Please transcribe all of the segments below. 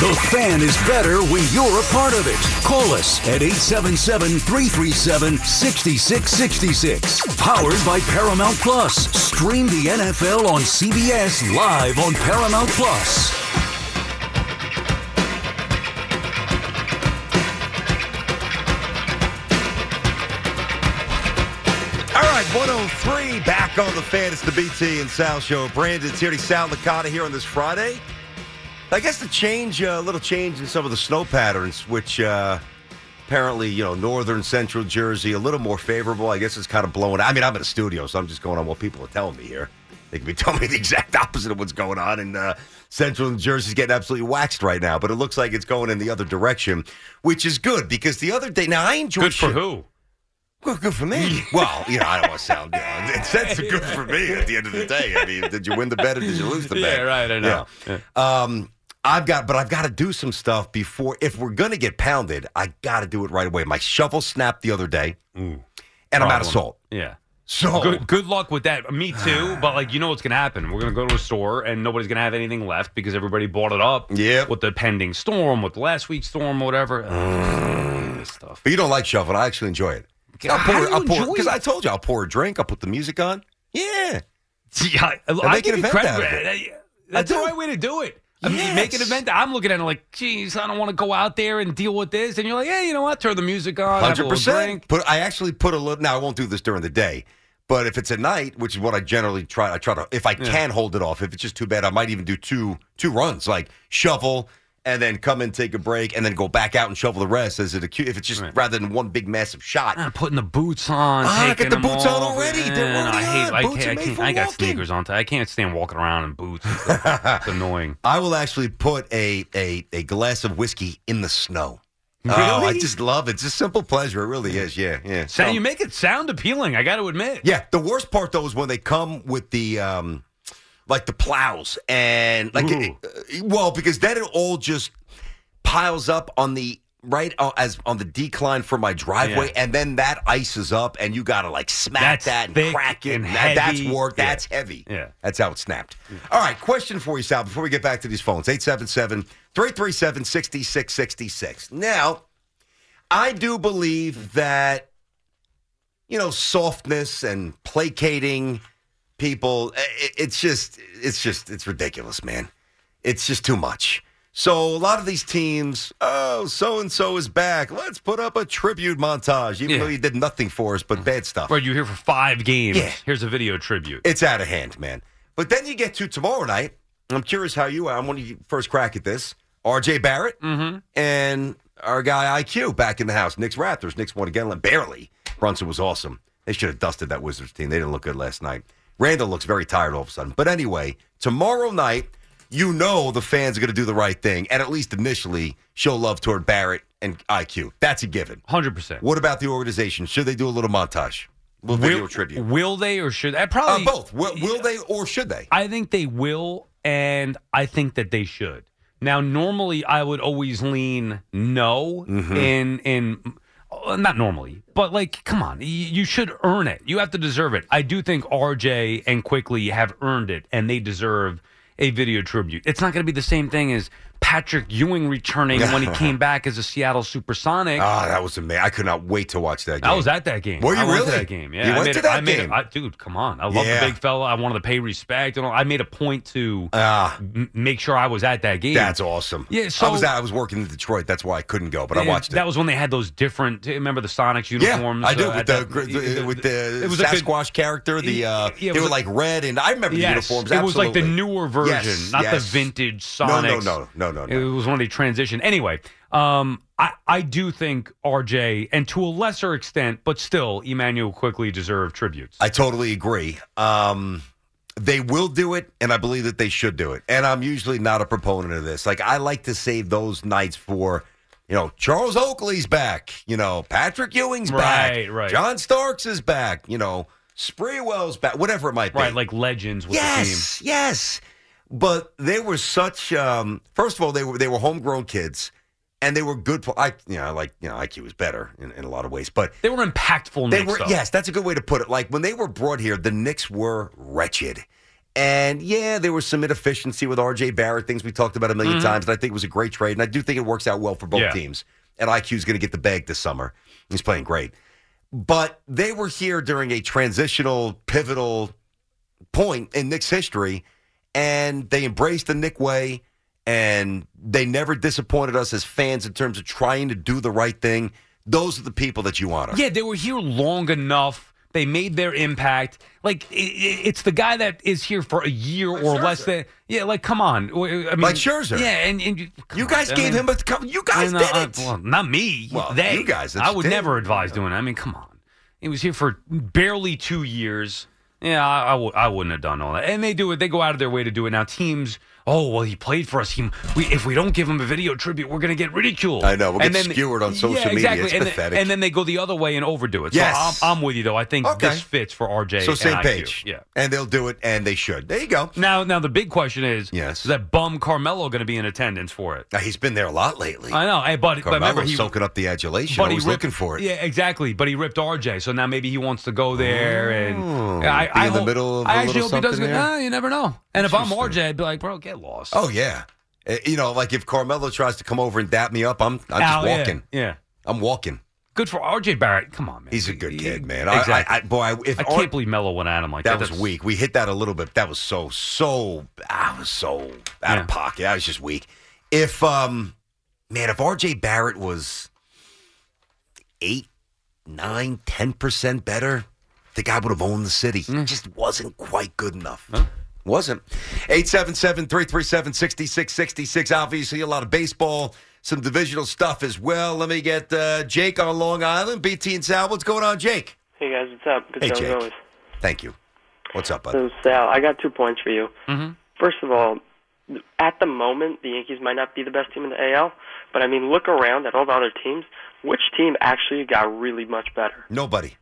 The fan is better when you're a part of it. Call us at 877 337 6666. Powered by Paramount Plus. Stream the NFL on CBS live on Paramount Plus. All right, 103 back on the fan. It's the BT and Sal show. Brandon Tierney, Sal Licata here on this Friday. I guess the change, a uh, little change in some of the snow patterns, which uh, apparently, you know, northern central Jersey, a little more favorable. I guess it's kind of blowing. I mean, I'm in a studio, so I'm just going on what people are telling me here. They could be telling me the exact opposite of what's going on, and uh, central New Jersey's getting absolutely waxed right now. But it looks like it's going in the other direction, which is good because the other day, now I enjoy Good for shit- who? well, good for me. well, you know, I don't want to sound. You know, it's that's good for me at the end of the day. I mean, did you win the bet or did you lose the bet? Yeah, right, I know. Yeah. Um, I've got, but I've got to do some stuff before. If we're gonna get pounded, I got to do it right away. My shovel snapped the other day, mm. and I'm out of salt. Yeah. So Good, good luck with that. Me too. But like, you know what's gonna happen? We're gonna go to a store and nobody's gonna have anything left because everybody bought it up. Yep. With the pending storm, with last week's storm, whatever. Ugh, this stuff. But you don't like shoveling. I actually enjoy it. I'll How pour, do you I'll pour, enjoy because it? I told you I'll pour a drink. I'll put the music on. Yeah. Yeah, I, I make an give you event out of it. That's I the do. right way to do it. I mean, you make an event. I'm looking at it like, geez, I don't want to go out there and deal with this. And you're like, hey, you know what? Turn the music on, Hundred percent. Put I actually put a little. Now I won't do this during the day, but if it's at night, which is what I generally try, I try to. If I can hold it off, if it's just too bad, I might even do two two runs, like shovel and then come and take a break, and then go back out and shovel the rest. As it if it's just Right. rather than one big massive shot. I'm putting the boots on. Ah, taking get the boots on already. They're already I hate. on. I Boots I, can't, I got sneakers on. I can't stand walking around in boots. it's annoying. I will actually put a a a glass of whiskey in the snow. Oh, I just love it. It's a simple pleasure. It really is. Yeah, yeah. So So- you make it sound appealing. I got to admit. Yeah, the worst part though is when they come with the um like the plows and like Ooh. uh, well because then it all just piles up on the right uh, as on the decline for my driveway Yeah. and then that ices up and you got to like smack That's that and thick crack it and that, that's heavy. work Yeah. that's heavy. Yeah. That's how it snapped. All right, question for you Sal before we get back to these phones. 877-337-6666. Now, I do believe that you know, softness and placating people. Eh, eh, it's just, it's just, it's ridiculous, man. It's just too much. So a lot of these teams, oh, so and so is back. Let's put up a tribute montage, even Yeah. though he did nothing for us but mm-hmm. bad stuff. Where you're here for five games. Yeah. Here's a video tribute. It's out of hand, man. But then you get to tomorrow night. I'm curious how you. I want you first crack at this. R.J. Barrett mm-hmm. and our guy IQ back in the house. Knicks Raptors. Knicks won again, barely. Brunson was awesome. They should have dusted that Wizards team. They didn't look good last night. Randle looks very tired all of a sudden. But anyway, tomorrow night, you know the fans are going to do the right thing, and at least initially show love toward Barrett and IQ. That's a given. 100%. What about the organization? Should they do a little montage? little video tribute. Will they or should I Uh, probably both. Will, will they or should they? I think they will, and I think that they should. Now, normally I would always lean no Mm-hmm. in in uh, not normally, but like, come on, you should earn it. You have to deserve it. I do think RJ and Quickley have earned it, and they deserve a video tribute. It's not going to be the same thing as Patrick Ewing returning when he came back as a Seattle Supersonic. Ah, that was amazing. I could not wait to watch that game. I was at that game. Were you I went to really? that game. Yeah, You I went made to it- that I made game? It, I, dude, come on! I love Yeah. the big fella. I wanted to pay respect. And all. I made a point to Ah, m- make sure I was at that game. that's awesome. Yeah, so- I was at, I was working in Detroit. That's why I couldn't go, but I watched it. That was when they had those different. Remember the Sonics uniforms? yeah. I do uh, with the, that- the- with the it was Sasquatch character. The uh, Yeah, they were like- like red, and I remember the Yes, uniforms. it was like the newer version, Yes, not yes. the vintage Sonics. No, Sonics. no, no, no, no, It was when they transitioned. Anyway, um, I, I do think RJ, and to a lesser extent, but still, Immanuel Quickley deserved tributes. I totally agree. Um, they will do it, and I believe that they should do it. And I'm usually not a proponent of this. Like I like to save those nights for, you know, Charles Oakley's back. You know, Patrick Ewing's back. Right, right. John Starks is back. You know, Sprewell's back. Whatever it might be. right, like legends with the team. yes, yes. But they were such. Um, first of all, they were they were homegrown kids, and they were good. For, I you know like you know IQ was better in, in a lot of ways, but They were impactful. they Knicks, were though. yes, that's a good way to put it. Like when they were brought here, the Knicks were wretched. And yeah, there was some inefficiency with RJ Barrett, things we talked about a 1000000 times. And I think it was a great trade. And I do think it works out well for both Mm-hmm. Yeah. teams. And IQ's going to get the bag this summer. He's playing great. But they were here during a transitional, pivotal point in Knicks history. And they embraced the Knick way. And they never disappointed us as fans in terms of trying to do the right thing. Those are the people that you honor. Yeah, they were here long enough. They made their impact. Like i- i it's the guy that is here for a year or less Scherzer. than. Yeah, like come on. I mean, Like Scherzer. Yeah, and, and you, come You on, guys I gave mean, him a couple. You guys I know, did I- it. well, not me. Well, they. you guys, I would the never thing. advise doing. it. I mean, come on. He was here for barely two years. Yeah, I, I, w- I wouldn't have done all that. And they do it. They go out of their way to do it. Now teams. Oh well, he played for us. He, we, if we don't give him a video tribute, we're going to get ridiculed. I know. We'll And get skewered on social yeah, media. Exactly. It's and pathetic. Then, and then they go the other way and overdo it. Yes. So I'm, I'm with you though. I think Okay. this fits for RJ. so same page. Yeah. and they'll do it, and they should. There you go. Now, now the big question is: Yes. is that bum Carmelo going to be in attendance for it? Now, he's been there a lot lately. I know, hey, but, but remember he soaking up the adulation. but he Always ripped, looking for it. Yeah, exactly. But he ripped RJ, so now maybe he wants to go there and I, be I in the hope- middle of I actually hope he does. there? ah, you never know. And if I'm. RJ, I'd be like, bro, get lost. Oh yeah. Uh, You know, like if Carmelo tries to come over and dap me up, I'm I'm just yeah, walking. Yeah, I'm walking. good for RJ Barrett. Come on, man. He's a good kid, man. I, Exactly. I, I, boy, I, if I can't believe Melo went at him like that. that was That's- weak. We hit that a little bit. That was so so. I was so out Yeah. of pocket. I was just weak. If um, man, if R.J. Barrett was eight, nine, ten percent better, the guy would have owned the city. Mm. He just wasn't quite good enough. Wasn't. 877-337-6666. Obviously, a lot of baseball, some divisional stuff as well. Let me get uh, Jake on Long Island. BT and Sal, what's going on, Jake? Hey guys, what's up? Good Hey, show as Jake. always. Thank you. What's up, bud? So Sal, I got two points for you. Mhm. First of all, at the moment, the Yankees might not be the best team in the AL, but I mean, look around at all the other teams. Which team actually got really much better? Nobody.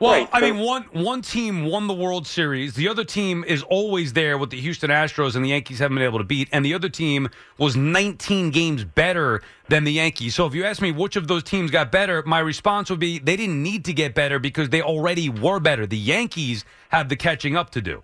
Well, Right, I so- mean, one one team won the World Series. The other team is always there with the Houston Astros, and the Yankees haven't been able to beat. And the other team was 19 games better than the Yankees. So if you ask me which of those teams got better, my response would be they didn't need to get better because they already were better. The Yankees have the catching up to do.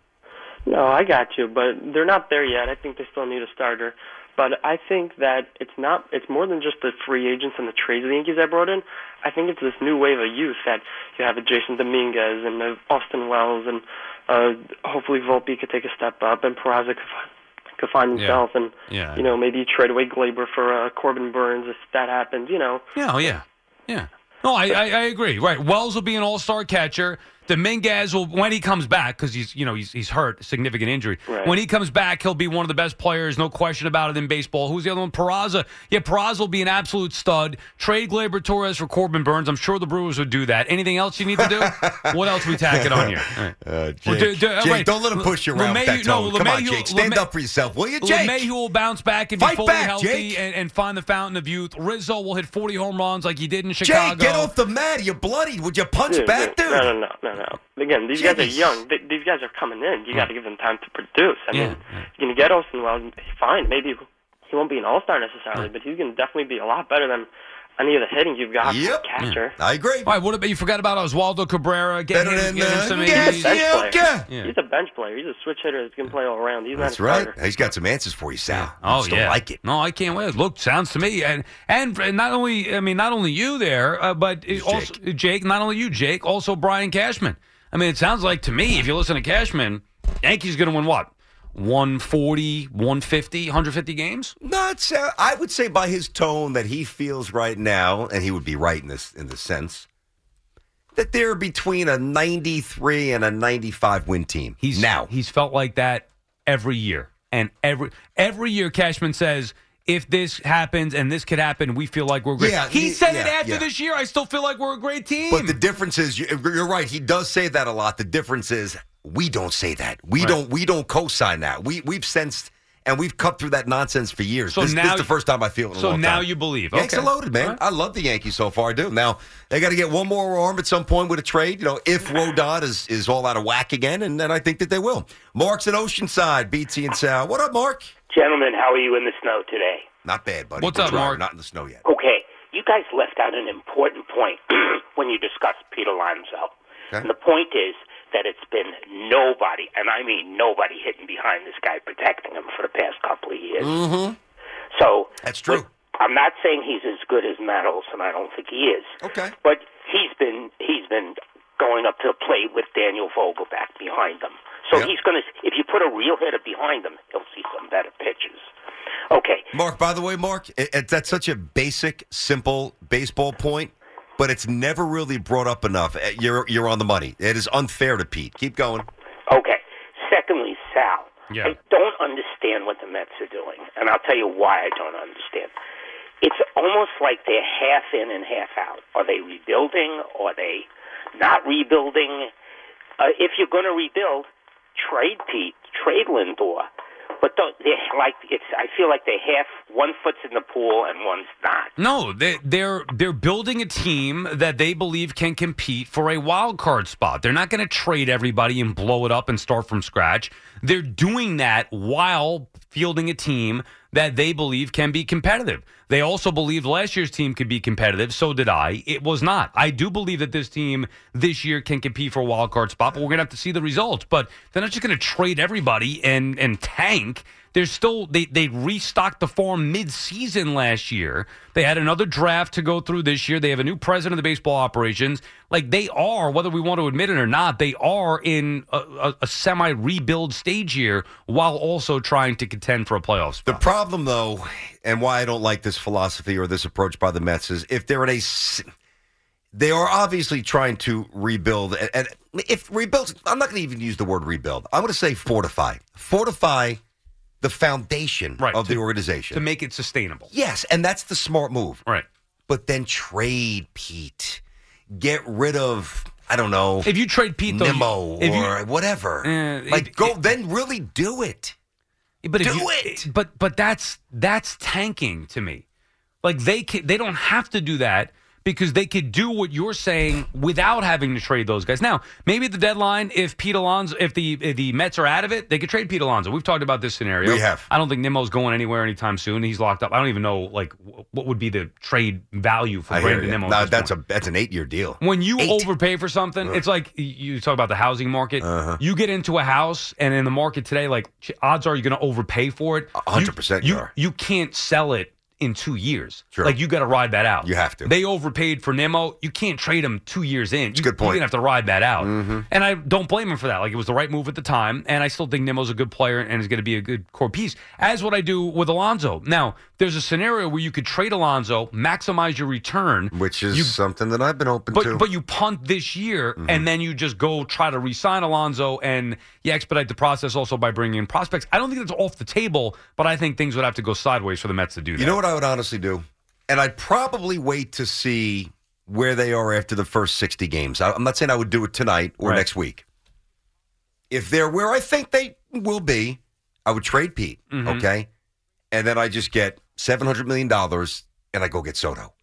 No, I got you, but they're not there yet. I think they still need a starter. But I think that it's not. It's more than just the free agents and the trades of the Yankees have brought in. I think it's this new wave of youth that you have a Jasson Dominguez and uh, Austin Wells, and uh, hopefully Volpe could take a step up, and Peraza could, could find Yeah. himself, and Yeah. you know maybe you trade away Gleyber for uh, Corbin Burnes if that happens. You know, Yeah, oh, yeah, yeah. No, I, I, I agree. Right, Wells will be an all-star catcher. Dominguez will, when he comes back, because he's you know he's he's hurt, significant injury. Right. When he comes back, he'll be one of the best players, no question about it in baseball. Who's the other one? Peraza. Yeah, Peraza will be an absolute stud. Trade Gleyber Torres for Corbin Burnes. I'm sure the Brewers would do that. Anything else you need to do? what else we tacking on here? All right. Uh, Jake, Well, do- do- uh, Jake, wait. don't let him push you around with LeMahieu- that tone. no, Come on, LeMahieu- Jake. Stand LeMahieu- up for yourself, will you, Jake? LeMahieu will bounce back and be Fight fully back, healthy and, and find the fountain of youth. Rizzo will hit 40 home runs like he did in Chicago. Jake, get off the mat. You're bloodied. Would you punch Dude, back, dude? No, no, no, no, no. Again, these guys are young. Th- these guys are coming in. You got to give them time to produce. I Yeah, mean, going to get Austin Wells. Fine, maybe he won't be an all-star necessarily, but he's going to definitely be a lot better than any of the hitting you've got Yep. for a catcher. I agree. All right, what about you? Forgot about Oswaldo Cabrera. Get Better him, than get him uh, some yes, He's a bench yeah, player. yeah. Yeah. He's a bench player. He's a switch hitter that's going to play all around. He's That's right. starter. He's got some answers for you, Sal. I Oh just yeah, don't like it. No, I can't wait. Look, sounds to me, and and and not only I mean not only you there, uh, but it Who's also Jake. Not only you, Jake. Also Brian Cashman. I mean, it sounds like to me, if you listen to Cashman, Yankees going to win what 140, 150, 150 games. Not. I would say by his tone that he feels right now, and he would be right in this in this sense, that they're between a 93 and a 95 win team. He's now. He's felt like that every year. and every every year Cashman says. If this happens and this could happen, we feel like we're great. Yeah, he he- said it after yeah. this year. I still feel like we're a great team. But the difference is, you're right. He does say that a lot. The difference is, we don't say that. We Right. don't. We don't co-sign that. We we've sensed and we've cut through that nonsense for years. So this, this now- is the first time I feel it. In a so long now time. you believe. Yanks Okay. are loaded, man. All right. I love the Yankees so far. I do. Now they got to get one more arm at some point with a trade. You know, if Rodon is is all out of whack again, and then I think that they will. Mark's in Oceanside, BT and Sal. What up, Mark? Gentlemen, how are you in the snow today? Not bad, buddy. What's We're up, driving, Mark? Not in the snow yet. Okay, you guys left out an important point when you discussed Pete Alonso. Okay. And the point is that it's been nobody, and I mean nobody, hitting behind this guy protecting him for the past couple of years. Mm-hmm. So That's true. I'm not saying he's as good as Matt Olson. I don't think he is. Okay. But he's been he's been going up to the plate with Daniel Vogelbach behind him. So Yep. he's going to if you put a real hitter behind him, he'll see some better pitches. Okay. Mark, by the way, Mark, it, it, that's such a basic, simple baseball point, but it's never really brought up enough. Uh, You're you're on the money. It is unfair to Pete. Keep going. Okay. Secondly, Sal, Yeah. I don't understand what the Mets are doing, and I'll tell you why I don't understand. It's almost like they're half in and half out. Are they rebuilding? Are they not rebuilding? Uh, if you're going to rebuild, trade Pete, trade Lindor, but they're like it's. I feel like they're half. One foot's in the pool and one's not. No, they, they're they're building a team that they believe can compete for a wild card spot. They're not going to trade everybody and blow it up and start from scratch. They're doing that while fielding a team that they believe can be competitive. They also believed last year's team could be competitive. So did I. It was not. I do believe that this team this year can compete for a wild card spot, but we're going to have to see the results. But they're not just going to trade everybody and and tank. There's still they they restocked the farm mid-season last year. They had another draft to go through this year. They have a new president of the baseball operations. Like they are, whether we want to admit it or not, they are in a, a, a semi-rebuild stage here, while also trying to contend for a playoff The problem, though, and why I don't like this philosophy or this approach by the Mets is if they're in a they are obviously trying to rebuild. And, and if rebuild, I'm not going to even use the word rebuild. I'm going to say fortify, fortify the foundation Right, of to- the organization. to make it sustainable. yes, and that's the smart move. Right. But then trade Pete, get rid of I don't know If you trade Pete, though, you- Nimmo you- or whatever. Eh, like it- go it- then really do it. But Do you, it! But but that's that's tanking to me. Like they can, they don't have to do that because they could do what you're saying without having to trade those guys. Now, maybe at the deadline, if Pete Alonso, if the if the Mets are out of it, they could trade Pete Alonso. We've talked about this scenario. We have. I don't think Nimmo's going anywhere anytime soon. He's locked up. I don't even know like what would be the trade value for I Brandon. Nimmo. No, that's point. a that's an eight year deal. When you Eight. overpay for something, it's like you talk about the housing market. Uh-huh. You get into a house, and in the market today, like odds are you're going to overpay for it. Hundred percent You you are. you can't sell it in two years. Sure. Like you got to ride that out. You have to. They overpaid for Nimmo. You can't trade him two years in. You, good point. You're gonna have to ride that out. And I don't blame him for that. Like it was the right move at the time, and I still think Nimmo's a good player and is going to be a good core piece. As what I do with Alonso. Now, there's a scenario where you could trade Alonso, maximize your return, Which is You- something that I've been open but to. but you punt this year, Mm-hmm. and then you just go try to re-sign Alonso, and you expedite the process also by bringing in prospects. I don't think that's off the table, but I think things would have to go sideways for the Mets to do that. you know what I would honestly do? And I'd probably wait to see where they are after the first 60 games. I- I'm not saying I would do it tonight or Right. next week. If they're where I think they will be, I would trade Pete, Mm-hmm. okay? And then I just get $700 million and I go get Soto.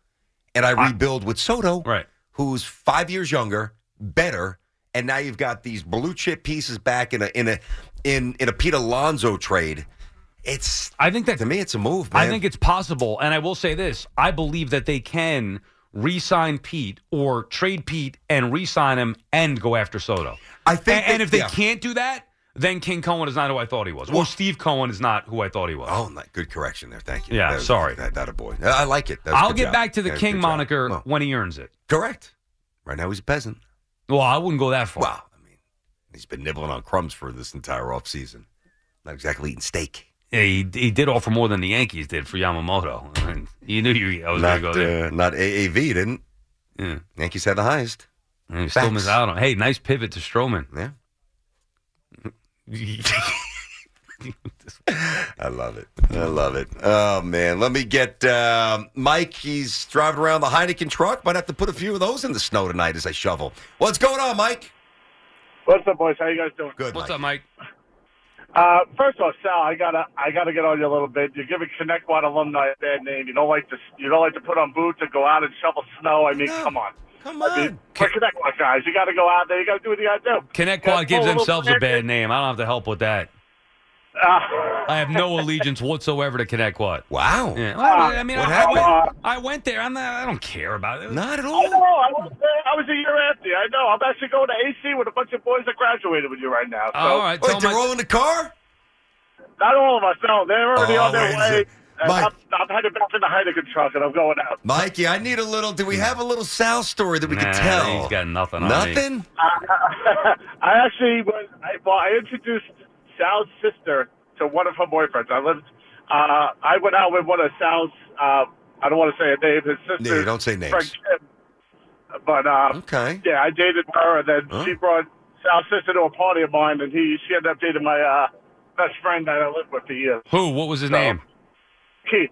And I rebuild with Soto, Right. who's five years younger, better, and now you've got these blue chip pieces back in a in a in in a Pete Alonso trade. It's I think that to me, it's a move. Man. I think it's possible, and I will say this: I believe that they can re-sign Pete or trade Pete and re-sign him and go after Soto. I think and, and if they yeah. can't do that, then King Cohen is not who I thought he was, or Steve Cohen is not who I thought he was. Oh, my, good correction there. Thank you. Yeah, That- sorry. That, that a boy. I like it. That I'll get job. back to the King job. moniker Well, when he earns it. correct. Right now he's a peasant. Well, I wouldn't go that far. Well, I mean, he's been nibbling on crumbs for this entire offseason. Not exactly eating steak. Yeah, he, he did offer more than the Yankees did for Yamamoto. And you knew you, I was going to go there. uh, not AAV didn't. Yeah. Yankees had the highest. And you still Facts. miss out on. Hey, nice pivot to Stroman. Yeah. I love it. I love it. Oh man, let me get uh, Mike. He's driving around the Heineken truck. Might have to put a few of those in the snow tonight as I shovel. What's going on, Mike? What's up, boys? How you guys doing? Good. What's Mike. up, Mike? Uh, first all, Sal, I gotta, I gotta get on you a little bit. You're giving Connecticut alumni a bad name. You don't like to, you don't like to put on boots and go out and shovel snow. I mean, No. come on. Come I mean, on. we're guys. You got to go out there. You got to do what you got to do. Connect Yeah, Quad gives pull a themselves a bad name. I don't have to help with that. Uh, I have no allegiance whatsoever to Connect Quad. Wow. Yeah. Well, I mean, What I, I went, I went there. I'm not, I don't care about it. Not at I know. all. I was, I was a year after. you. I know. I'm actually going to AC with a bunch of boys that graduated with you right now. So All right. Wait, tell they're my- all in the car? not all of us. No, they're already Oh, on their way. Mike. I'm, I'm headed back to the Heineken truck, and I'm going out. Mikey, I need a little. Do we have a little Sal story that we Nah, can tell? He's got nothing on me. Nothing. I actually was. I, well, I introduced Sal's sister to one of her boyfriends. I lived. Uh, I went out with one of Sal's. Uh, I don't want to say a name. His sister. Yeah, don't say names. Frank Kim. But uh, Okay. yeah, I dated her, and then Huh? she brought Sal's sister to a party of mine, and he she ended up dating my uh, best friend that I lived with for years, Who? What was his So- name? Keith.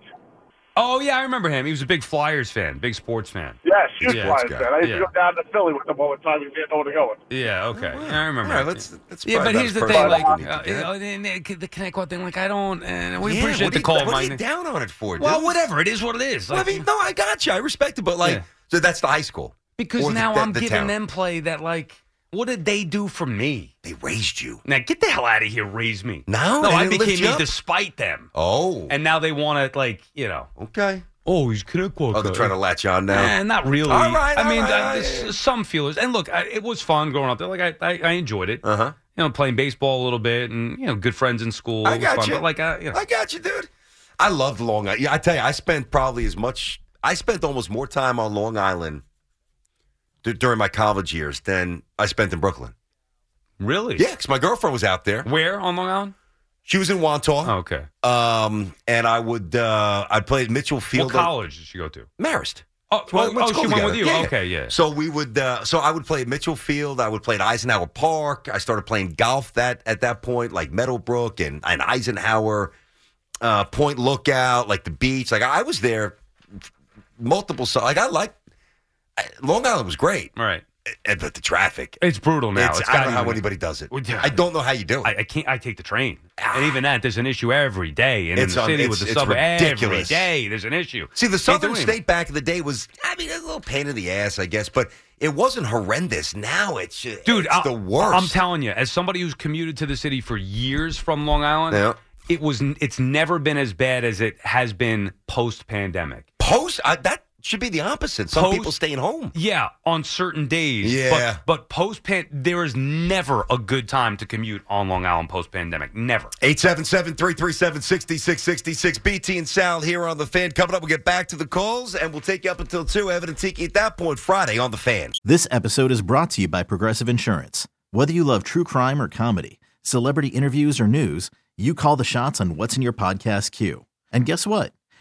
Oh yeah, I remember him. He was a big Flyers fan, big sports fan. Yes, huge Yeah, Flyers fan. I used Yeah. to go down to Philly with them all the time. He didn't know where to go with. Yeah. Okay. Yeah, I remember. All right, let's. that's yeah, but here's the thing, like as we need uh, you know, the, the, the Connect thing. Like I don't. Uh, we Yeah, appreciate what the you- call, What are you down on it for, Well, whatever. It is what it is. Well, I mean, no, I got you. I respect it, but like, Yeah. so that's the high school. because now the- I'm the giving town. them play that like. What did they do for me? They raised you. Now get the hell out of here. Raise me. No, no, they I didn't lift became you me up? despite them, Oh, and now they want to like you know. okay. Oh, he's Quad. Oh, they're trying to latch on now. Eh, not really. All right, I all mean, right, all right. some feelers, and look, I, it was fun growing up there. Like I, I, I enjoyed it. Uh huh. You know, playing baseball a little bit, and you know, good friends in school. I It was got fun, you. But like, uh, you know, I got you, dude. I loved Long Island. Yeah, I tell you, I spent probably as much. I spent almost more time on Long Island d- during my college years than I spent in Brooklyn. really? Yeah, because my girlfriend was out there. Where on Long Island? She was in Wantagh. Oh, okay. Um, and I would uh, I'd play at Mitchell Field. What college did she go to? Marist. Oh, Well, oh, oh, she school went with you. Yeah. Okay, yeah. So we would. Uh, so I would play at Mitchell Field. I would play at Eisenhower Park. I started playing golf that at that point, like Meadowbrook and, and Eisenhower, uh, Point Lookout, like the beach. Like I was there multiple. So like I like Long Island was great, All right. eh, but the traffic. It's brutal now. It's, It's I don't know how anybody does it. I don't know how you do it. I, I can't. I take the train, and even that, there's an issue every day. And in the un- city with the it's subway, every day there's an issue. See, the Southern. State back in the day was, I mean, a little pain in the ass, I guess, but it wasn't horrendous. Now it's dude, it's I, the worst. I'm telling you, as somebody who's commuted to the city for years from Long Island, Yeah. it was. It's never been as bad as it has been post pandemic. Post, I, that should be the opposite. Some Post- people staying home. Yeah, on certain days. Yeah. But, but post pan, there is never a good time to commute on Long Island post pandemic. Never. 877-337-6666. BT and Sal here on The Fan. Coming up, we'll get back to the calls, and we'll take you up until 2. Evan and Tiki at that point Friday on The Fan. This episode is brought to you by Progressive Insurance. Whether you love true crime or comedy, celebrity interviews or news, you call the shots on what's in your podcast queue. And guess what?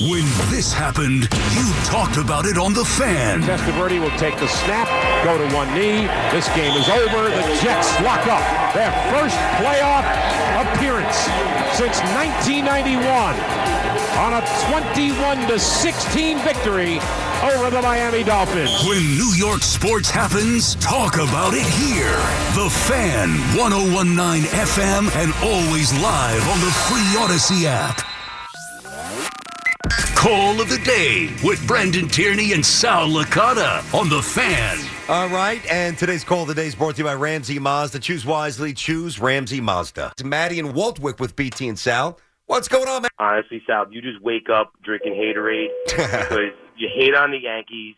When this happened, you talked about it on The Fan. Testaverde will take the snap, go to one knee. This game is over. The Jets lock up their first playoff appearance since 1991 on a 21 to 16 victory over the Miami Dolphins. When New York sports happens, talk about it here. The Fan, 1019 FM, and always live on the free Audacy app. Call of the day with Brandon Tierney and Sal Licata on The Fan. All right, and today's call of the day is brought to you by Ramsey Mazda. Choose wisely, choose Ramsey Mazda. It's Maddie and Waldwick with BT and Sal. What's going on, man? Honestly, Sal, you just wake up drinking haterade because you hate on the Yankees,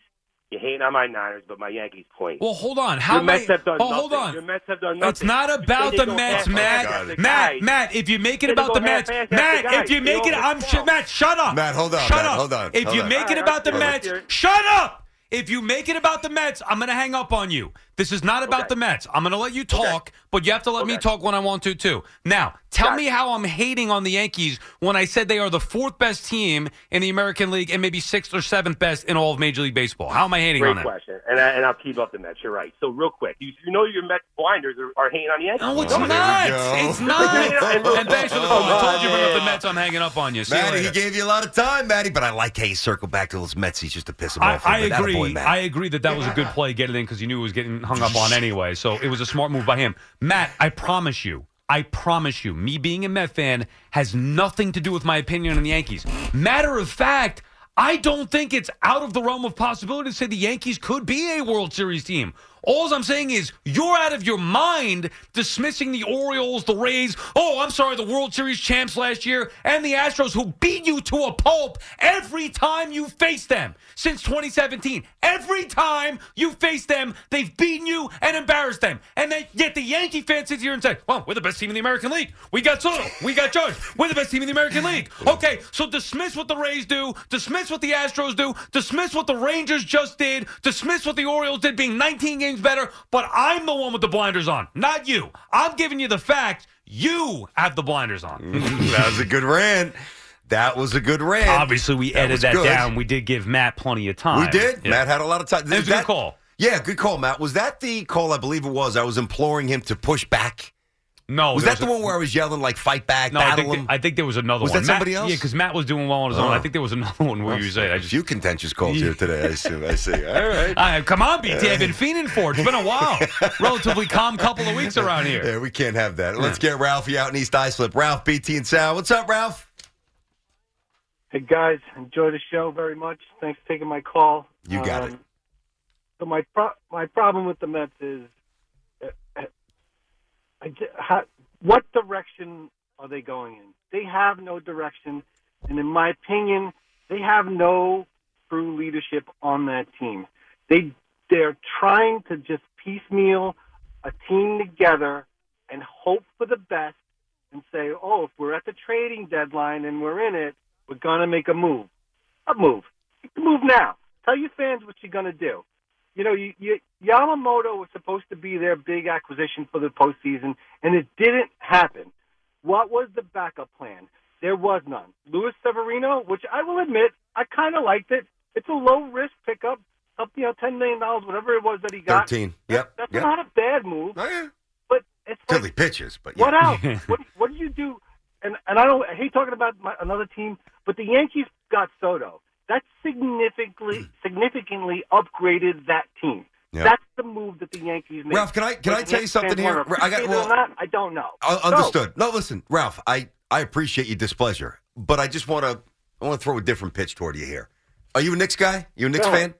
you hate on my Niners, but my Yankees point. Well, hold on. How Your Mets many? have done oh, hold nothing. on. Your Mets have done nothing. It's not about the Mets, half-ass Matt. Matt. Matt, if you make it about the Mets, half-ass Matt, guys. if you make it, I'm sh- Matt. Shut up. Matt, hold on, Shut Matt, up. hold on, If you on. make it about the Mets, shut up. If you make it about the Mets, I'm going to hang up on you. This is not about Okay. the Mets. I'm going to let you talk, but you have to let me talk when I want to too. Now, tell Got me how I'm hating on the Yankees when I said they are the fourth best team in the American League and maybe sixth or seventh best in all of Major League Baseball. How am I hating on Great them? question, and I, and I'll keep up the Mets. You're right. So real quick, you, you know your Mets blinders are, are hating on the Yankees. No, it's here we not. It's not. And- and thanks for the call. I told you about the Mets. I'm hanging up on you. See you Matty, he gave you a lot of time, Matty, but I like how you circle back to those Metsies just to piss him I, off. a I little bit. agree. Attaboy, Matt. I agree that that was a good play. Get it in because he knew it was getting hung up on anyway. So it was a smart move by him. Matt, I promise you. I promise you, me being a Met fan has nothing to do with my opinion on the Yankees. Matter of fact, I don't think it's out of the realm of possibility to say the Yankees could be a World Series team. All I'm saying is you're out of your mind dismissing the Orioles, the Rays, oh, I'm sorry, the World Series champs last year, and the Astros who beat you to a pulp every time you face them since 2017. Every time you face them, they've beaten you and embarrassed them. And then, yet the Yankee fans sit here and say, well, we're the best team in the American League. We got Soto. We got Judge. We're the best team in the American League. Okay, so dismiss what the Rays do, dismiss what the Astros do, dismiss what the Rangers just did, dismiss what the Orioles did being 19 games better, but I'm the one with the blinders on, not you. I'm giving you the facts. You have the blinders on. that was a good rant. That was a good rant. Obviously, we That edited that good. down. We did give Matt plenty of time. We did. Yeah. Matt had a lot of time. It was a that- good call. Yeah, good call, Matt. Was that the call? I believe it was. I was imploring him to push back. No, Was there that the a- one where I was yelling like "fight back"? No, I think, him? I think there was another Was one. that Matt- somebody else? Yeah, because Matt was doing well on his own. Oh. I think there was another one where you said, "I a just few contentious calls here today. I see. I see. All right. Uh, come on, BT. I've been fiending for it. It's been a while. Relatively calm couple of weeks around here. Yeah, we can't have that. Let's get Ralphie out in East Islip. Ralph, BT, and Sal. What's up, Ralph? Hey guys, enjoy the show very much. Thanks for taking my call. You got it. So my pro- my problem with the Mets is, I ju- how, what direction are they going in? They have no direction, and in my opinion, they have no true leadership on that team. They they're trying to just piecemeal a team together and hope for the best and say, oh, if we're at the trading deadline and we're in it, we're gonna make a move. A move. Move now. Tell your fans what you're gonna do. You know, you, you, Yamamoto was supposed to be their big acquisition for the postseason, and it didn't happen. What was the backup plan? There was none. Luis Severino, which I will admit, I kind of liked it. It's a low risk pickup, up you know, ten million dollars, whatever it was that he got. Thirteen. Yep. That's yep. not a bad move. Oh, yeah. But it's like, he pitches, but what else? what, what did you do? And and I don't I hate talking about my, another team, but the Yankees got Soto. That significantly significantly upgraded that team. Yeah. That's the move that the Yankees made. Ralph, can I- can I tell you something here? I got- well- not, I don't know. Uh, So, understood. No, listen, Ralph. I I appreciate your displeasure, but I just want to I want to throw a different pitch toward you here. Are you a Knicks guy? You a Knicks No. fan?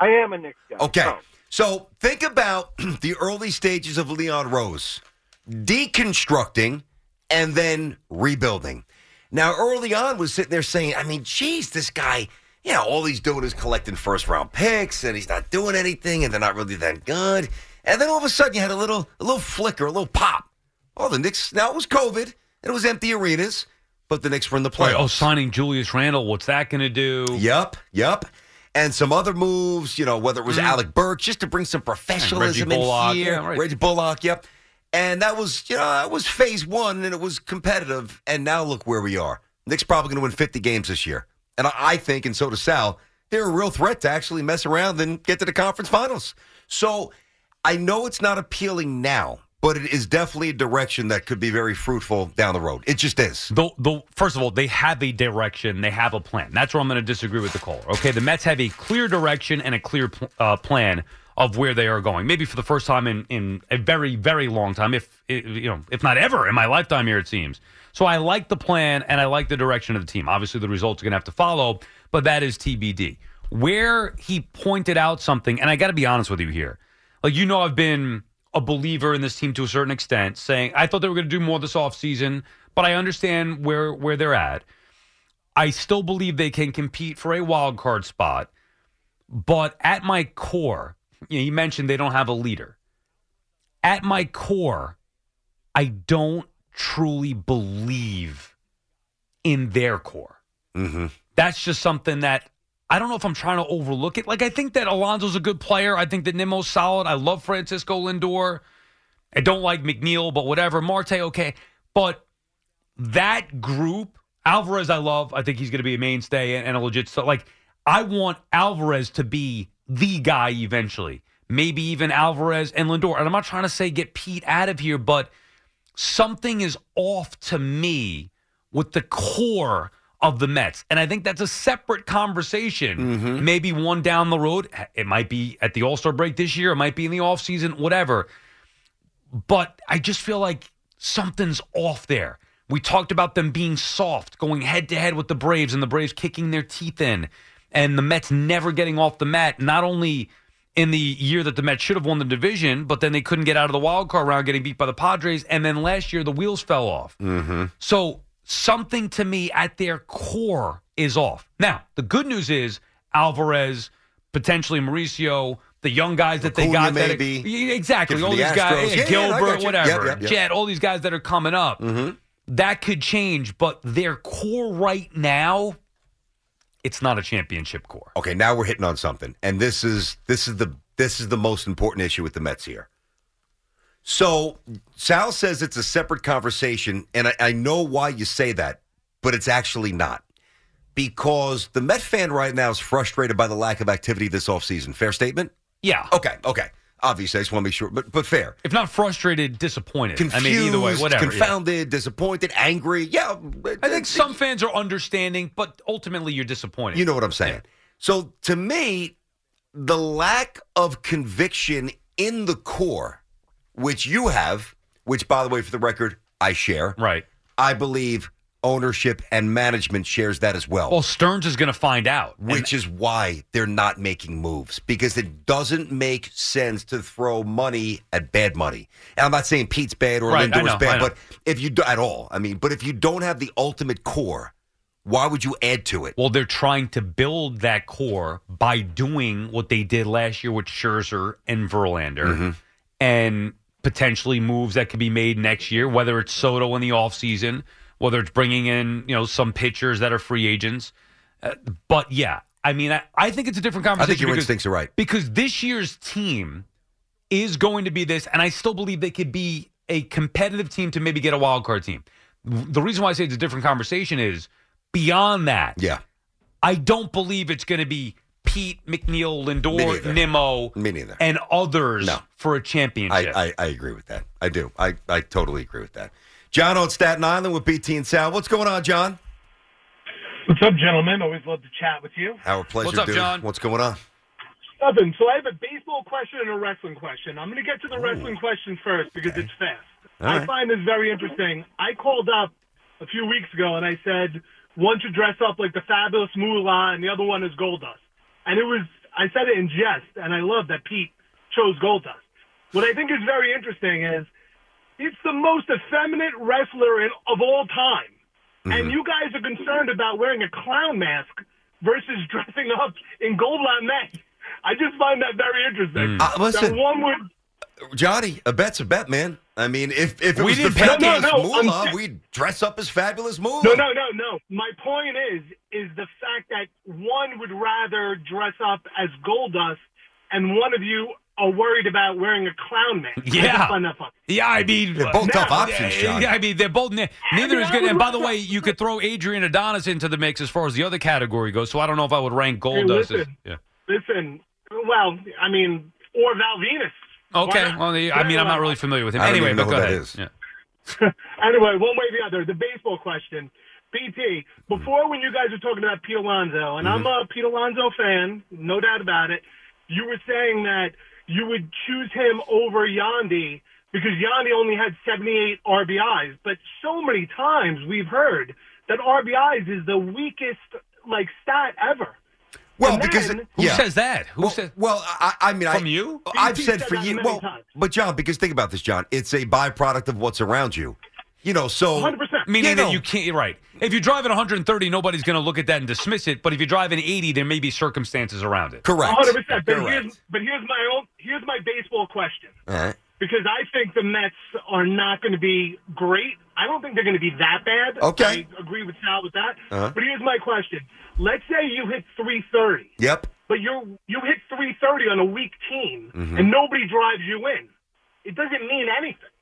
I am a Knicks guy. Okay. So, So think about the early stages of Leon Rose deconstructing and then rebuilding. Now, early on, was sitting there saying, I mean, geez, this guy, you know, all he's doing is collecting first round picks, and he's not doing anything, and they're not really that good. And then all of a sudden, you had a little, a little flicker, a little pop. Oh, the Knicks. Now it was COVID, and it was empty arenas, but the Knicks were in the Right, oh, playoffs. oh, signing Julius Randle, what's that going to do? Yep, yep. And some other moves, you know, whether it was mm. Alec Burks, just to bring some professionalism in here. yeah, right. Reggie Bullock, yep. And that was, you know, that was phase one, and it was competitive. And now look where we are. Knicks probably going to win 50 games this year. And I, think, and so does Sal, they're a real threat to actually mess around and get to the conference finals. So I know it's not appealing now, but it is definitely a direction that could be very fruitful down the road. It just is. The, the, first of all, they have a direction, they have a plan. That's where I'm going to disagree with the caller. Okay, the Mets have a clear direction and a clear pl- uh, plan of where they are going. Maybe for the first time in, in a very very long time, if you know, if not ever in my lifetime here, it seems. So I like the plan and I like the direction of the team. Obviously, the results are going to have to follow, but that is TBD. Where he pointed out something, and I got to be honest with you here, like you know, I've been a believer in this team to a certain extent, saying I thought they were going to do more this offseason, but I understand where where they're at. I still believe they can compete for a wild card spot, but at my core, you, know, you mentioned they don't have a leader. At my core, I don't truly believe in their core. Mm-hmm. That's just something that I don't know if I'm trying to overlook it. Like I think that Alonso's a good player. I think that Nimmo's solid. I love Francisco Lindor. I don't like McNeil, but whatever. Marte, okay. But that group, Alvarez, I love. I think he's going to be a mainstay and, and a legit. So, like, I want Alvarez to be the guy eventually. Maybe even Alvarez and Lindor. And I'm not trying to say get Pete out of here, but something is off to me with the core of the Mets. And I think that's a separate conversation. Mm-hmm. Maybe one down the road. It might be at the All Star break this year, it might be in the offseason, whatever. But I just feel like something's off there. We talked about them being soft, going head to head with the Braves, and the Braves kicking their teeth in, and the Mets never getting off the mat, not only in the year that the Mets should have won the division, but then they couldn't get out of the wild card round, getting beat by the Padres, and then last year the wheels fell off. Mm-hmm. So something to me at their core is off. Now, the good news is Alvarez, potentially Mauricio, the young guys that they Acuna got. that- maybe. Exactly. All from these the guys, Astros. yeah, Yeah, Gilbert, whatever, Yep, yep, yep. Jett, all these guys that are coming up. Mm-hmm. That could change, but their core right now, it's not a championship core. Okay, now we're hitting on something, and this is this is the this is the most important issue with the Mets here. So Sal says it's a separate conversation, and I, I know why you say that, but it's actually not. Because the Met fan right now is frustrated by the lack of activity this offseason. Fair statement? Yeah. Okay, okay. Obviously, I just want to make sure, but but fair. If not frustrated, disappointed. Confused, I mean, either way, whatever. yeah. confounded, disappointed, angry. Yeah, I think some fans are understanding, but ultimately you're disappointed. You know what I'm saying. So to me, the lack of conviction in the core, which you have, which by the way, for the record, I share. Right. I believe ownership and management shares that as well. Well, Stearns is going to find out. which is why they're not making moves because it doesn't make sense to throw money at bad money. And I'm not saying Pete's bad or Right, Lindor's know, bad, but if you do at all, I mean, but if you don't have the ultimate core, why would you add to it? Well, they're trying to build that core by doing what they did last year with Scherzer and Verlander Mm-hmm. and potentially moves that could be made next year, whether it's Soto in the offseason, whether it's bringing in, you know, some pitchers that are free agents. Uh, but yeah, I mean, I, I think it's a different conversation. I think your because- instincts are right. because this year's team is going to be this, and I still believe they could be a competitive team to maybe get a wild card team. The reason why I say it's a different conversation is beyond that. Yeah. I don't believe it's going to be Pete, McNeil, Lindor. Nimmo, and others No. for a championship. I, I agree with that. I do. I, I totally agree with that. John on Staten Island with BT and Sal. What's going on, John? What's up, gentlemen? Always love to chat with you. Our pleasure, What's up, dude. John? What's going on? Nothing. So I have a baseball question and a wrestling question. I'm going to get to the wrestling question first because it's fast. All I right. find this very interesting. I called up a few weeks ago and I said one should dress up like the fabulous Moolah and the other one is Goldust. And it was I said it in jest, and I love that Pete chose Goldust. What I think is very interesting is it's the most effeminate wrestler in, of all time. and Mhm. you guys are concerned about wearing a clown mask versus dressing up in gold lame. I just find that very interesting. Uh, listen. That one would Johnny, a bet's a bet, man. I mean, if if it We was the didn't pay- fabulous No, no, no, I'm moolah, sa- we'd dress up as fabulous moolah. No, no, no, no. My point is, is the fact that one would rather dress up as Goldust, and one of you are worried about wearing a clown mask. Yeah. find that funny. Yeah, I mean, They're both tough options, yeah, Yeah, I mean, they're both. Ne- neither is good. And by the way, you could throw Adrian Adonis into the mix as far as the other category goes. So I don't know if I would rank Gold Hey, Dust. as- yeah. Listen, well, I mean, or Val Venis. Okay. Well, the- I mean, I'm not really familiar with him. I don't Anyway, even know but who go that ahead. is. Yeah. anyway, one way or the other, the baseball question. BT, before when you guys were talking about Pete Alonso, and I'm mm-hmm. a Pete Alonso fan, no doubt about it, you were saying that you would choose him over Yandy because Yandy only had 78 RBIs. But so many times we've heard that RBIs is the weakest like stat ever. Well, And because then- Who yeah. says that? Who well, says? Well, I, I mean, From I, you? I've said said for you. Well, times. but John, because think about this, John. It's a byproduct of what's around you. You know, so 100%. Meaning you that know, you can't. You're right. If you're driving 130, nobody's going to look at that and dismiss it. But if you're driving 80, there may be circumstances around it. correct. 100%. But Correct. here's, but here's my own here's my baseball question. All right. because I think the Mets are not going to be great. I don't think they're going to be that bad. Okay. I agree with Sal with that. Uh-huh. But here's my question: Let's say you hit 330, Yep. but you you hit 330 on a weak team, Mhm. and nobody drives you in. It doesn't mean anything.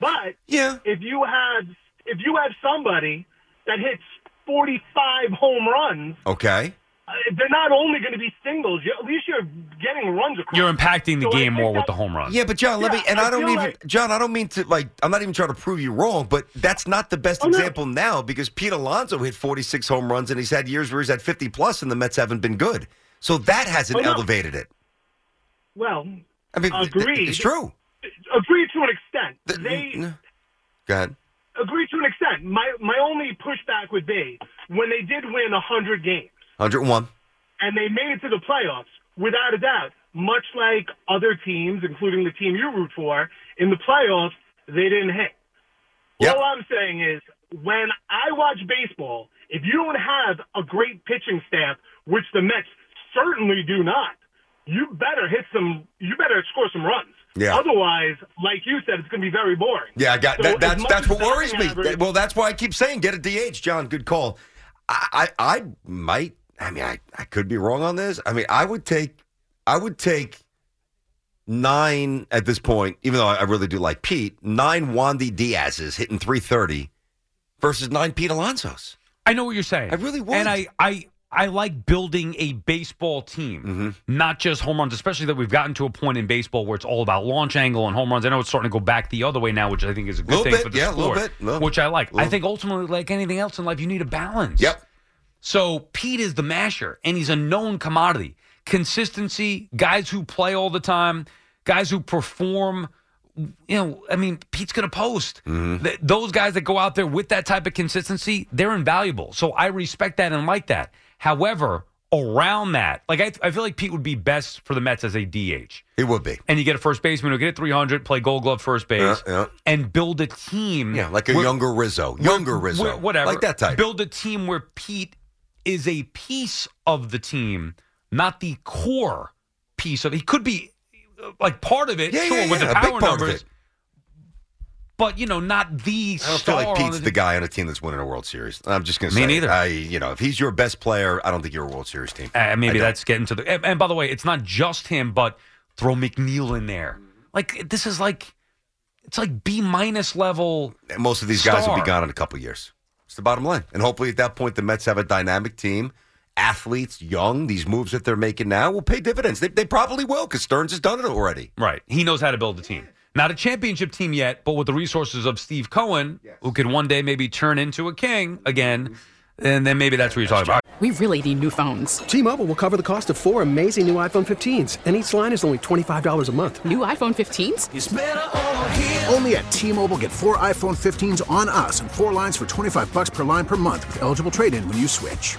But Yeah. if you have if you have somebody that hits 45 home runs, Okay. uh, they're not only going to be singles. You, at least you're getting runs across. You're impacting the So game more with the home run. Yeah, but John, let Yeah, me. And I I, don't even, like- John. I don't mean to like. I'm not even trying to prove you wrong, but that's not the best Oh, no. example now because Pete Alonso hit 46 home runs and he's had years where he's had 50 plus, and the Mets haven't been good. So that hasn't Oh, no. elevated it. Well, I mean, th- Agreed. it's true. Agreed to an extent. Th- They n- Go ahead. agreed to an extent. My my only pushback would be when they did win hundred games 101. and they made it to the playoffs, without a doubt. Much like other teams, including the team you root for, in the playoffs, they didn't hit. Yep. All I'm saying is, when I watch baseball, if you don't have a great pitching staff, which the Mets certainly do not, you better hit some. You better score some runs. Yeah. Otherwise, like you said, it's going to be very boring. Yeah, I got So that. That's that's what worries me. average- well, that's why I keep saying get a DH, John. Good call. I, I I might. I mean, I I could be wrong on this. I mean, I would take I would take nine at this point, even though I really do like Pete. Nine Yandy Diaz's hitting three thirty versus nine Pete Alonso's. I know what you're saying. I really would. And I, I, I like building a baseball team, Mm-hmm. not just home runs. Especially that we've gotten to a point in baseball where it's all about launch angle and home runs. I know it's starting to go back the other way now, which I think is a good Little thing bit, for the yeah, little sport. bit, little- which I like. I think ultimately, like anything else in life, you need a balance. Yep. So Pete is the masher, and he's a known commodity. Consistency, guys who play all the time, guys who perform. You know, I mean, Pete's going to post. Th- those guys that go out there with that type of consistency, they're invaluable. So I respect that and like that. However, around that, like I, I feel like Pete would be best for the Mets as a DH. He would be. And you get a first baseman who get at 300, play Gold Glove first base, Yeah, yeah. and build a team. Yeah, like a where- younger Rizzo, younger Rizzo, where- whatever, like that type. Build a team where Pete is a piece of the team, not the core piece of. He could be like part of it, Yeah, sure, yeah, with the power numbers. But you know, not the I don't star. feel like Pete's the guy on a team that's winning a World Series. I'm just going to say, Me neither. I, you know, if he's your best player, I don't think you're a World Series team. Uh, maybe that's getting to the. And, and by the way, it's not just him, but throw McNeil in there. Like this is like, it's like B minus level. And most of these guys will be gone in a couple years. It's the bottom line. And hopefully at that point, the Mets have a dynamic team, athletes, young. These moves that they're making now will pay dividends. They, they probably will because Stearns has done it already. Right. He knows how to build a team. Not a championship team yet, but with the resources of Steve Cohen, who could one day maybe turn into a king again, mm-hmm. and then maybe that's what you're talking about. We really need new phones. T-Mobile will cover the cost of four amazing new iPhone 15s, and each line is only $25 a month. New iPhone 15s? Only at T-Mobile get four iPhone 15s on us and four lines for 25 bucks per line per month with eligible trade-in when you switch.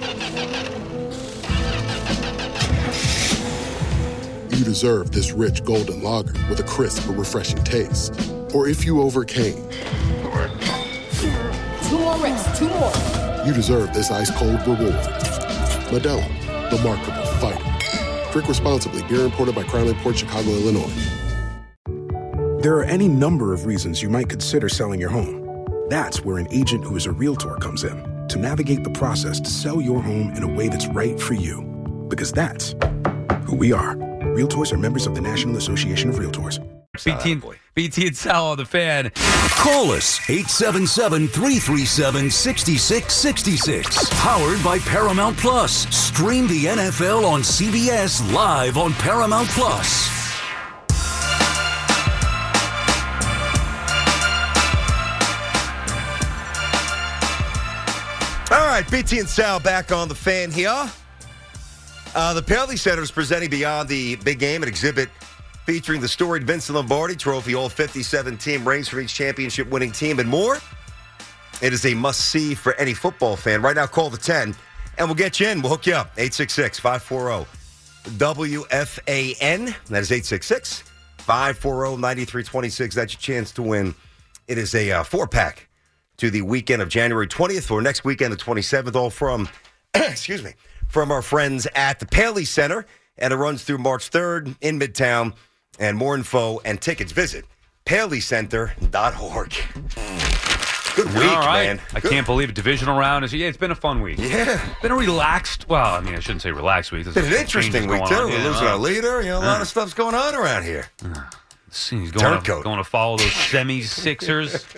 you deserve this rich golden lager with a crisp but refreshing taste. Or if you overcame, Two more reps, two more. you deserve this ice cold reward. Modelo, the mark of a fighter. Drink responsibly. Beer imported by Crown Port Chicago, Illinois. There are any number of reasons you might consider selling your home. That's where an agent who is a realtor comes in to navigate the process to sell your home in a way that's right for you. Because that's who we are. Realtors are members of the National Association of Realtors. BT, and- ah, BT and Sal on the fan. Call us 877 337 6666. Powered by Paramount Plus. Stream the NFL on CBS live on Paramount Plus. All right, BT and Sal back on the fan here. Uh, the Paley Center is presenting Beyond the Big Game, an exhibit featuring the storied Vincent Lombardi Trophy, all 57 team rings from each championship winning team, and more. It is a must see for any football fan. Right now, call the 10 and we'll get you in. We'll hook you up. 866 540 WFAN. That is 866 540 9326. That's your chance to win. It is a uh, four pack to the weekend of January 20th or next weekend, the 27th, all from, excuse me, from our friends at the Paley Center. And it runs through March 3rd in Midtown. And more info and tickets, visit paleycenter.org. Good week, All right. man. I Good. can't believe it. Divisional round is yeah. It's been a fun week. Yeah, been a relaxed. Well, I mean, I shouldn't say relaxed week. There's Been an interesting week, too. on. We're Yeah, losing uh, our leader. You know, a lot uh, of stuff's going on around here. He's going to, going to follow those semi Sixers.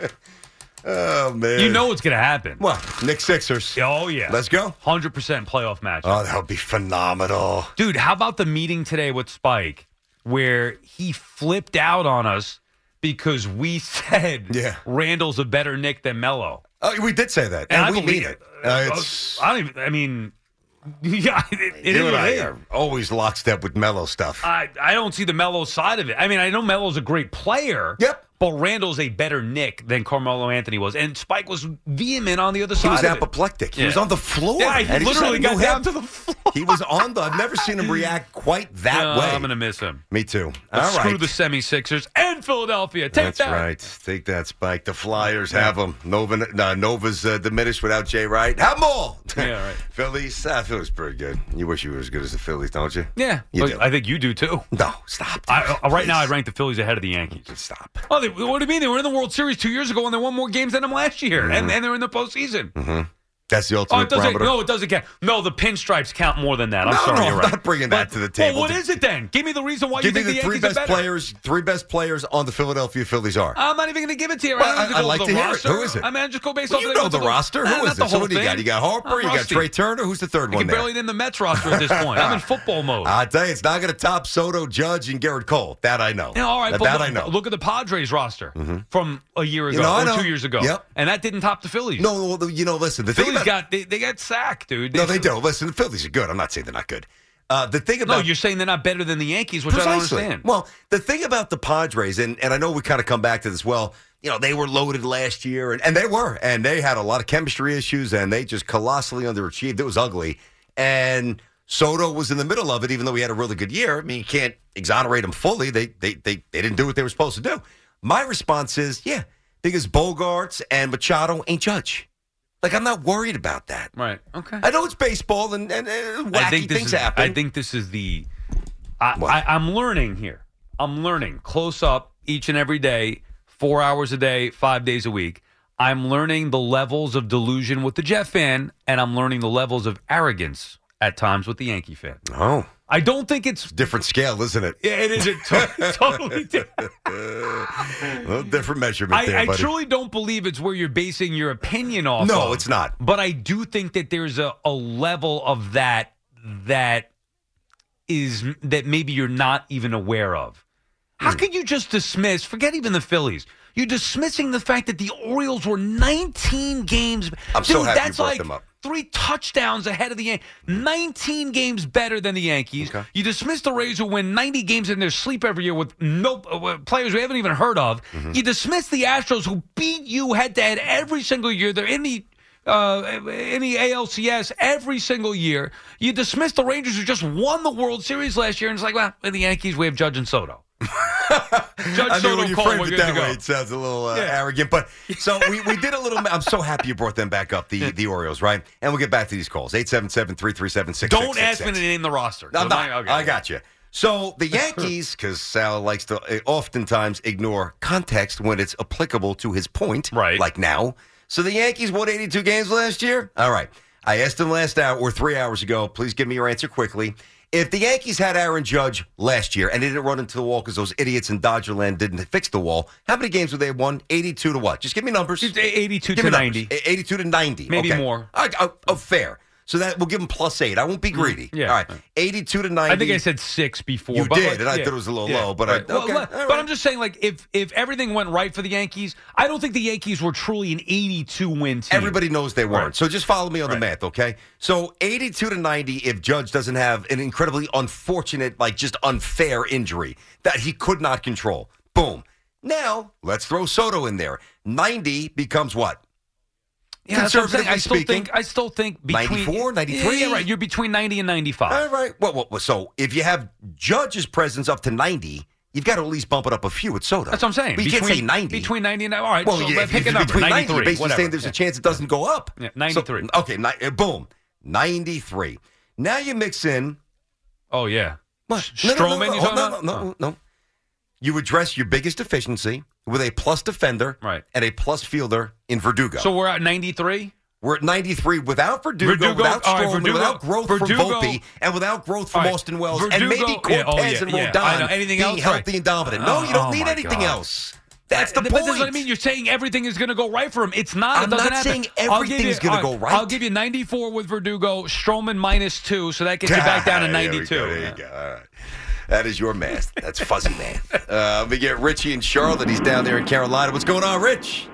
Oh, man. You know what's going to happen. Well, Knick Sixers. Oh, yeah. Let's go. 100% playoff match. Oh, that would be phenomenal. Dude, how about the meeting today with Spike where he flipped out on us because we said Yeah. Randle's a better Knick than Melo? Oh, we did say that, And and, I we believe mean it. Uh, it's, I don't even, I mean, yeah, it, it you and it I are always lockstep with Melo stuff. I, I don't see the Melo side of it. I mean, I know Melo's a great player. Yep. But Randle's a better Knick than Carmelo Anthony was. And Spike was vehement on the other side. He was apoplectic. He was on the floor. Yeah, he and literally said, got "You down have-" to the floor. He was on the. I've never seen him react quite that No, way. I'm going to miss him. Me too. All screw the 76ers Philadelphia. Take That's that. right. Take that, Spike. The Flyers have them. Nova, uh, Nova's uh, diminished without Jay Wright. Have them all. Yeah, right. Phillies. Uh, Phillies pretty good. You wish you were as good as the Phillies, don't you? Yeah, You do. I think you do too. No, stop. I, uh, right now, I'd rank the Phillies ahead of the Yankees. Stop. Oh, they, what do you mean? They were in the World Series two years ago and they won more games than them last year, and, and they're in the postseason. Mm-hmm. That's the Oh, ultimate it doesn't. barometer. No, it doesn't count. No, the pinstripes count more than that. I'm No, sorry, no, you're I'm right. not bringing that to the table. Well, what is it then? Give me the reason why Give you think the, the, three Yankees best players. Three best players on the Philadelphia Phillies are. I'm not even going to give it to you. Well, I, I- I'd like to hear it. Who is it? I mean, just go based Well, off you know the roster. Who is it? So what do you got? You got Harper. You got. Trea Turner. Who's the third I one can barely name the Mets roster at this point. I'm in football mode. I'll tell you, it's not going to top Soto, Judge, and Gerrit Cole. That I know. All right, that, but I know. look at the Padres roster Mhm. from a year ago You I or two years ago, Yep. and that didn't top the Phillies. No, you know, listen. The thing Got they, they got sacked, dude. no, they don't. Listen, the Phillies are good. I'm not saying they're not good. Uh, the thing about No, you're saying they're not better than the Yankees, which I don't understand. Well, the thing about the Padres, and, and I know we kind of come back to this, well, you know, they were loaded last year, and, and they were, and they had a lot of chemistry issues, and they just colossally underachieved. It was ugly. And Soto was in the middle of it, even though he had a really good year. I mean, you can't exonerate him fully. They, they, they, they didn't do what they were supposed to do. My response is, yeah, because Bogaerts and Machado ain't judge. Like, I'm not worried about that. Right. Okay. I know it's baseball and, and, and I wacky things is, happen. I think this is the. I, I, I'm learning here. I'm learning close up each and every day, four hours a day, five days a week. I'm learning the levels of delusion with the Jet fan, and I'm learning the levels of arrogance at times with the Yankee fan. Oh. I don't think it's different scale, isn't it? Yeah, it is a to- totally different. A different measurement there, I, I buddy. truly don't believe it's where you're basing your opinion off. No, of. it's not. But I do think that there's a, a level of that that is that maybe you're not even aware of. How hmm. could you just dismiss? Forget even the Phillies. You're dismissing the fact that the Orioles were 19 games. I'm Dude, so happy you brought like them up. Three touchdowns ahead of the Yankees. 19 games better than the Yankees. You dismiss the Rays who win 90 games in their sleep every year with no uh, players we haven't even heard of. Mm-hmm. You dismiss the Astros who beat you head to head every single year. They're in the uh, in the ALCS every single year. You dismiss the Rangers who just won the World Series last year, and it's like, well, in the Yankees, we have Judge and Soto. Judge I mean, when you frame it that way, it sounds a little uh, Yeah. arrogant. But so we, we did a little. I'm so happy you brought them back up, the the Orioles, right? And we'll get back to these calls. 877-337-6666. Don't ask me to name the roster. I'm not. okay. I got you. So the Yankees, because Sal likes to uh, oftentimes ignore context when it's applicable to his point, right? Like now. So the Yankees won 82 games last year. All right. I asked him last hour or three hours ago. Please give me your answer quickly. If the Yankees had Aaron Judge last year and they didn't run into the wall because those idiots in Dodgerland didn't fix the wall, how many games would they have won? 82 to what? Just give me numbers. 82 Give to me numbers. 90. 82 to 90. Maybe Okay. more. I, I, oh, fair. So that we'll give them plus eight. I won't be mm, greedy. yeah. All right. 82 to 90. I think I said six before. You but did, like, and I yeah, thought it was a little yeah, low, but right. I, Well, okay. look, all but I'm just saying, like, if if everything went right for the Yankees, I don't think the Yankees were truly an 82 win team. Everybody knows they weren't. Right. So just follow me on the math, okay? So 82 to 90 if Judge doesn't have an incredibly unfortunate, like just unfair injury that he could not control. Boom. Now, let's throw Soto in there. 90 becomes what? Yeah, that's what I'm saying. I still speaking, think I still think between 94, 93? Yeah, yeah, right. You're between 90 and 95. All right. Well, well, so if you have Judge's presence up to 90, you've got to at least bump it up a few with Soto. That's what I'm saying. You can't Between- say 90. Between 90 and all right. Well, so yeah, pick a number. between 90, 93. you're basically whatever. saying there's Yeah. a chance it doesn't go up. Yeah, 93. So, okay, ni- uh, boom. 93. Now you mix in. Oh, yeah. What? Stroman, no, you no, talking no, no, no, no. You address your biggest deficiency with a plus defender Right. and a plus fielder in Verdugo. So we're at 93? We're at 93 without Verdugo, Verdugo- without all right, Stroman, Verdugo- without growth Verdugo- from Volpe, and without growth from right, Austin Wells, and maybe yeah, Cortes oh, yeah, and yeah. Rodon know. Anything being else? healthy Right. and dominant. No, you don't Oh, need anything God. else. That's the But point. That's what I mean. You're saying everything is going to go right for him. It's not. I'm it doesn't not happen. saying everything's you- gonna go right. I'll give you 94 with Verdugo, Stroman minus two, so that gets you back down to There we 92. Go, There you go. All right. That is your math. That's fuzzy math. Uh, me get Richie in Charlotte. He's down there in Carolina. What's going on, Rich?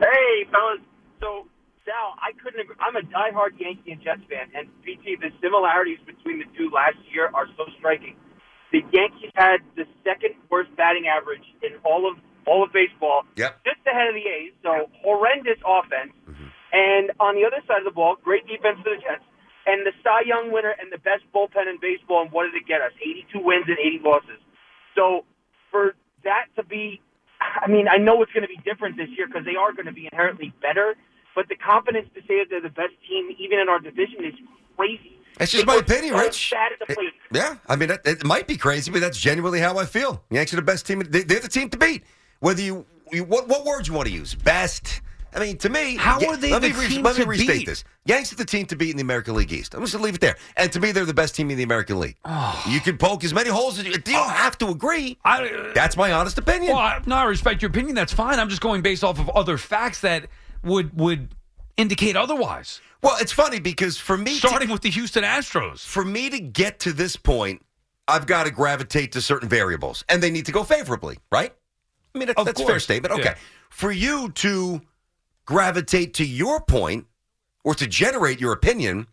Hey, fellas. So, Sal, I couldn't agree. I'm a diehard Yankee and Jets fan, and BT, the similarities between the two last year are so striking. The Yankees had the second worst batting average in all of all of baseball, Yep. just ahead of the A's. So horrendous offense, and on the other side of the ball, great defense for the Jets, and the Cy Young winner and the best bullpen in baseball. And what did it get us? 82 wins and 80 losses. So for that to be, I mean, I know it's going to be different this year because they are going to be inherently better. But the confidence to say that they're the best team, even in our division, is crazy. That's just my opinion, Rich. Bad at the plate. Yeah, I mean, it, it might be crazy, but that's genuinely how I feel. The Yanks are the best team. They, they're the team to beat. Whether you, you what, what word you want to use, best. I mean, to me, How are they let the me, re- let me restate beat? this. Yanks are the team to beat in the American League East. I'm just gonna leave it there. And to me, they're the best team in the American League. Oh. You can poke as many holes as you. You don't have to agree. I, uh, that's my honest opinion. Well, I, no, I respect your opinion. That's fine. I'm just going based off of other facts that would would indicate otherwise. Well, it's funny because for me, starting with the Houston Astros, for me to get to this point, I've got to gravitate to certain variables, and they need to go favorably, right? I mean, that's a fair statement. Okay. Yeah. For you to gravitate to your point or to generate your opinion,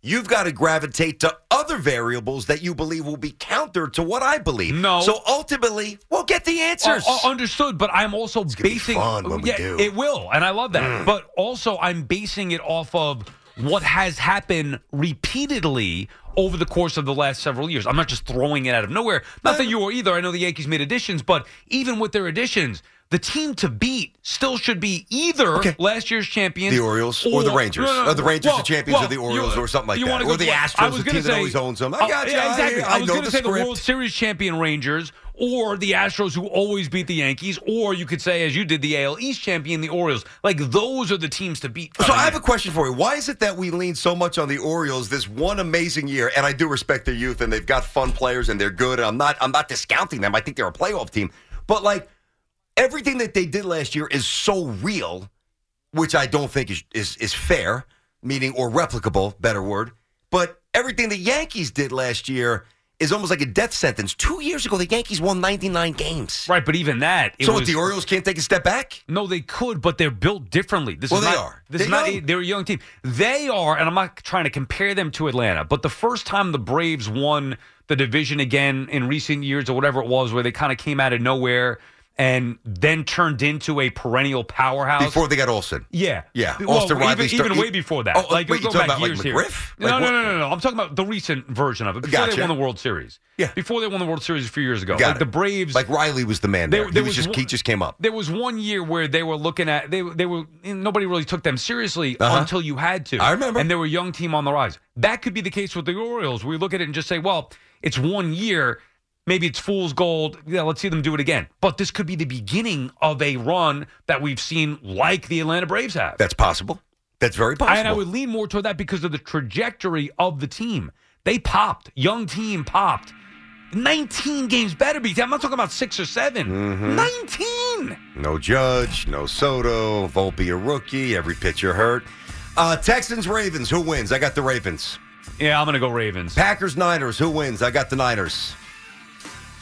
you've got to gravitate to other variables that you believe will be counter to what I believe. No. So ultimately, we'll get the answers. Uh, uh, understood, but I'm also basing fun when we yeah, do. it will, and I love that. Mm. But also, I'm basing it off of what has happened repeatedly over the course of the last several years. I'm not just throwing it out of nowhere. Not that you are either. I know the Yankees made additions, but even with their additions. The team to beat still should be either last year's champions, The Orioles or the Rangers. Or the Rangers the champions or the Orioles or something like you that. Or the. Astros, I was the team that always owns them. Uh, I Oh, got you. yeah, exactly. I I, was going to say the. World Series champion Rangers or the Astros who always beat the Yankees, or you could say, as you did, the AL East champion, the Orioles. Like those are the teams to beat. So I have a question for you. Why is it that we lean so much on the Orioles this one amazing year? And I do respect their youth and they've got fun players and they're good. And I'm not I'm not discounting them. I think they're a playoff team. But like everything that they did last year is so real, which I don't think is is, is fair, meaning or replicable, better word. But everything the Yankees did last year is almost like a death sentence. Two years ago, the Yankees won 99 games. Right, but even that, it so what, was, the Orioles can't take a step back? No, they could, but they're built differently. This Well, is they not, are. This is They're not. A, they're a young team. They are, and I'm not trying to compare them to Atlanta, but the first time the Braves won the division again in recent years or whatever it was, where they kind of came out of nowhere and then turned into a perennial powerhouse. Before they got Olson. Yeah, Yeah, Well, Austin even, Riley even start- way before that. Oh, like wait, we're talking back about, like, years here. McGriff? No, Like no, what- no, no, no. I'm talking about the recent version of it. Before Gotcha. they won the World Series. Yeah. Before they won the World Series a few years ago. Got like it. the Braves. Like Riley was the man There- there. there he was, was just he just came up. There was one year where they were looking at they they were nobody really took them seriously Uh-huh. until you had to. I remember. and they were a young team on the rise. That could be the case with the Orioles. We look at it and just say, well, it's one year. Maybe it's fool's gold. Yeah, let's see them do it again. But this could be the beginning of a run that we've seen like the Atlanta Braves have. That's possible. That's very possible. And I would lean more toward that because of the trajectory of the team. They popped. Young team popped. 19 games better, be. I'm not talking about six or 7 Mm-hmm. 19. No Judge, no Soto, Volpe a rookie, every pitcher hurt. Uh, Texans, Ravens, who wins? I got the Ravens. Yeah, I'm going to go Ravens. Packers, Niners, who wins? I got the Niners.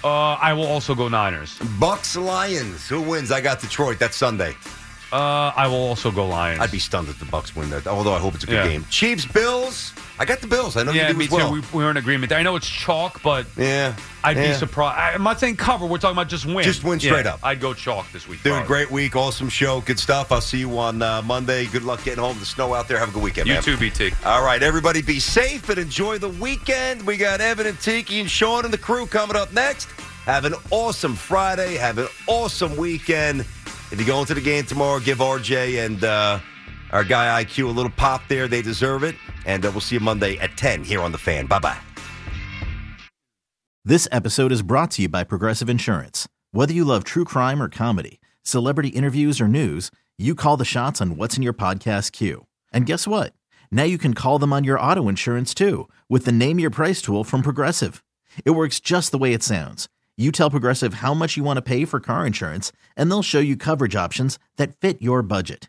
Uh, I will also go Niners. Bucks, Lions, who wins? I got Detroit. That's Sunday. Uh, I will also go Lions. I'd be stunned if the Bucks win that, although I hope it's a good Yeah. game. Chiefs, Bills. I got the Bills. I know yeah, you do me as well. too. We, we're in agreement. there. I know it's chalk, but yeah, I'd yeah. be surprised. I, I'm not saying cover. We're talking about just win. Just win Yeah, straight up. I'd go chalk this week. Dude, probably. great week. Awesome show. Good stuff. I'll see you on uh, Monday. Good luck getting home. The snow out there. Have a good weekend, You man. too, BT. All right, everybody be safe and enjoy the weekend. We got Evan and Tiki and Sean and the crew coming up next. Have an awesome Friday. Have an awesome weekend. If you go into the game tomorrow, give RJ and uh, our guy IQ a little pop there. They deserve it. And uh, we'll see you Monday at 10 here on The Fan. Bye bye. This episode is brought to you by Progressive Insurance. Whether you love true crime or comedy, celebrity interviews or news, you call the shots on what's in your podcast queue. And guess what? Now you can call them on your auto insurance too with the Name Your Price tool from Progressive. It works just the way it sounds. You tell Progressive how much you want to pay for car insurance, and they'll show you coverage options that fit your budget.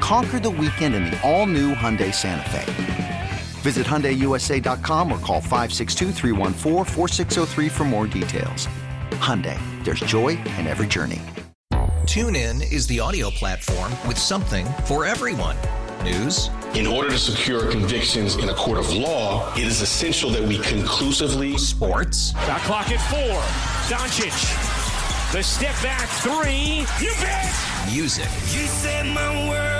Conquer the weekend in the all new Hyundai Santa Fe. Visit HyundaiUSA.com or call 562-314-4603 for more details. Hyundai, there's joy in every journey. TuneIn is the audio platform with something for everyone. News, In order to secure convictions in a court of law, it is essential that we conclusively. sports, Shot clock at four. Doncic. The step back three. You bet. music, You set my world on fire. and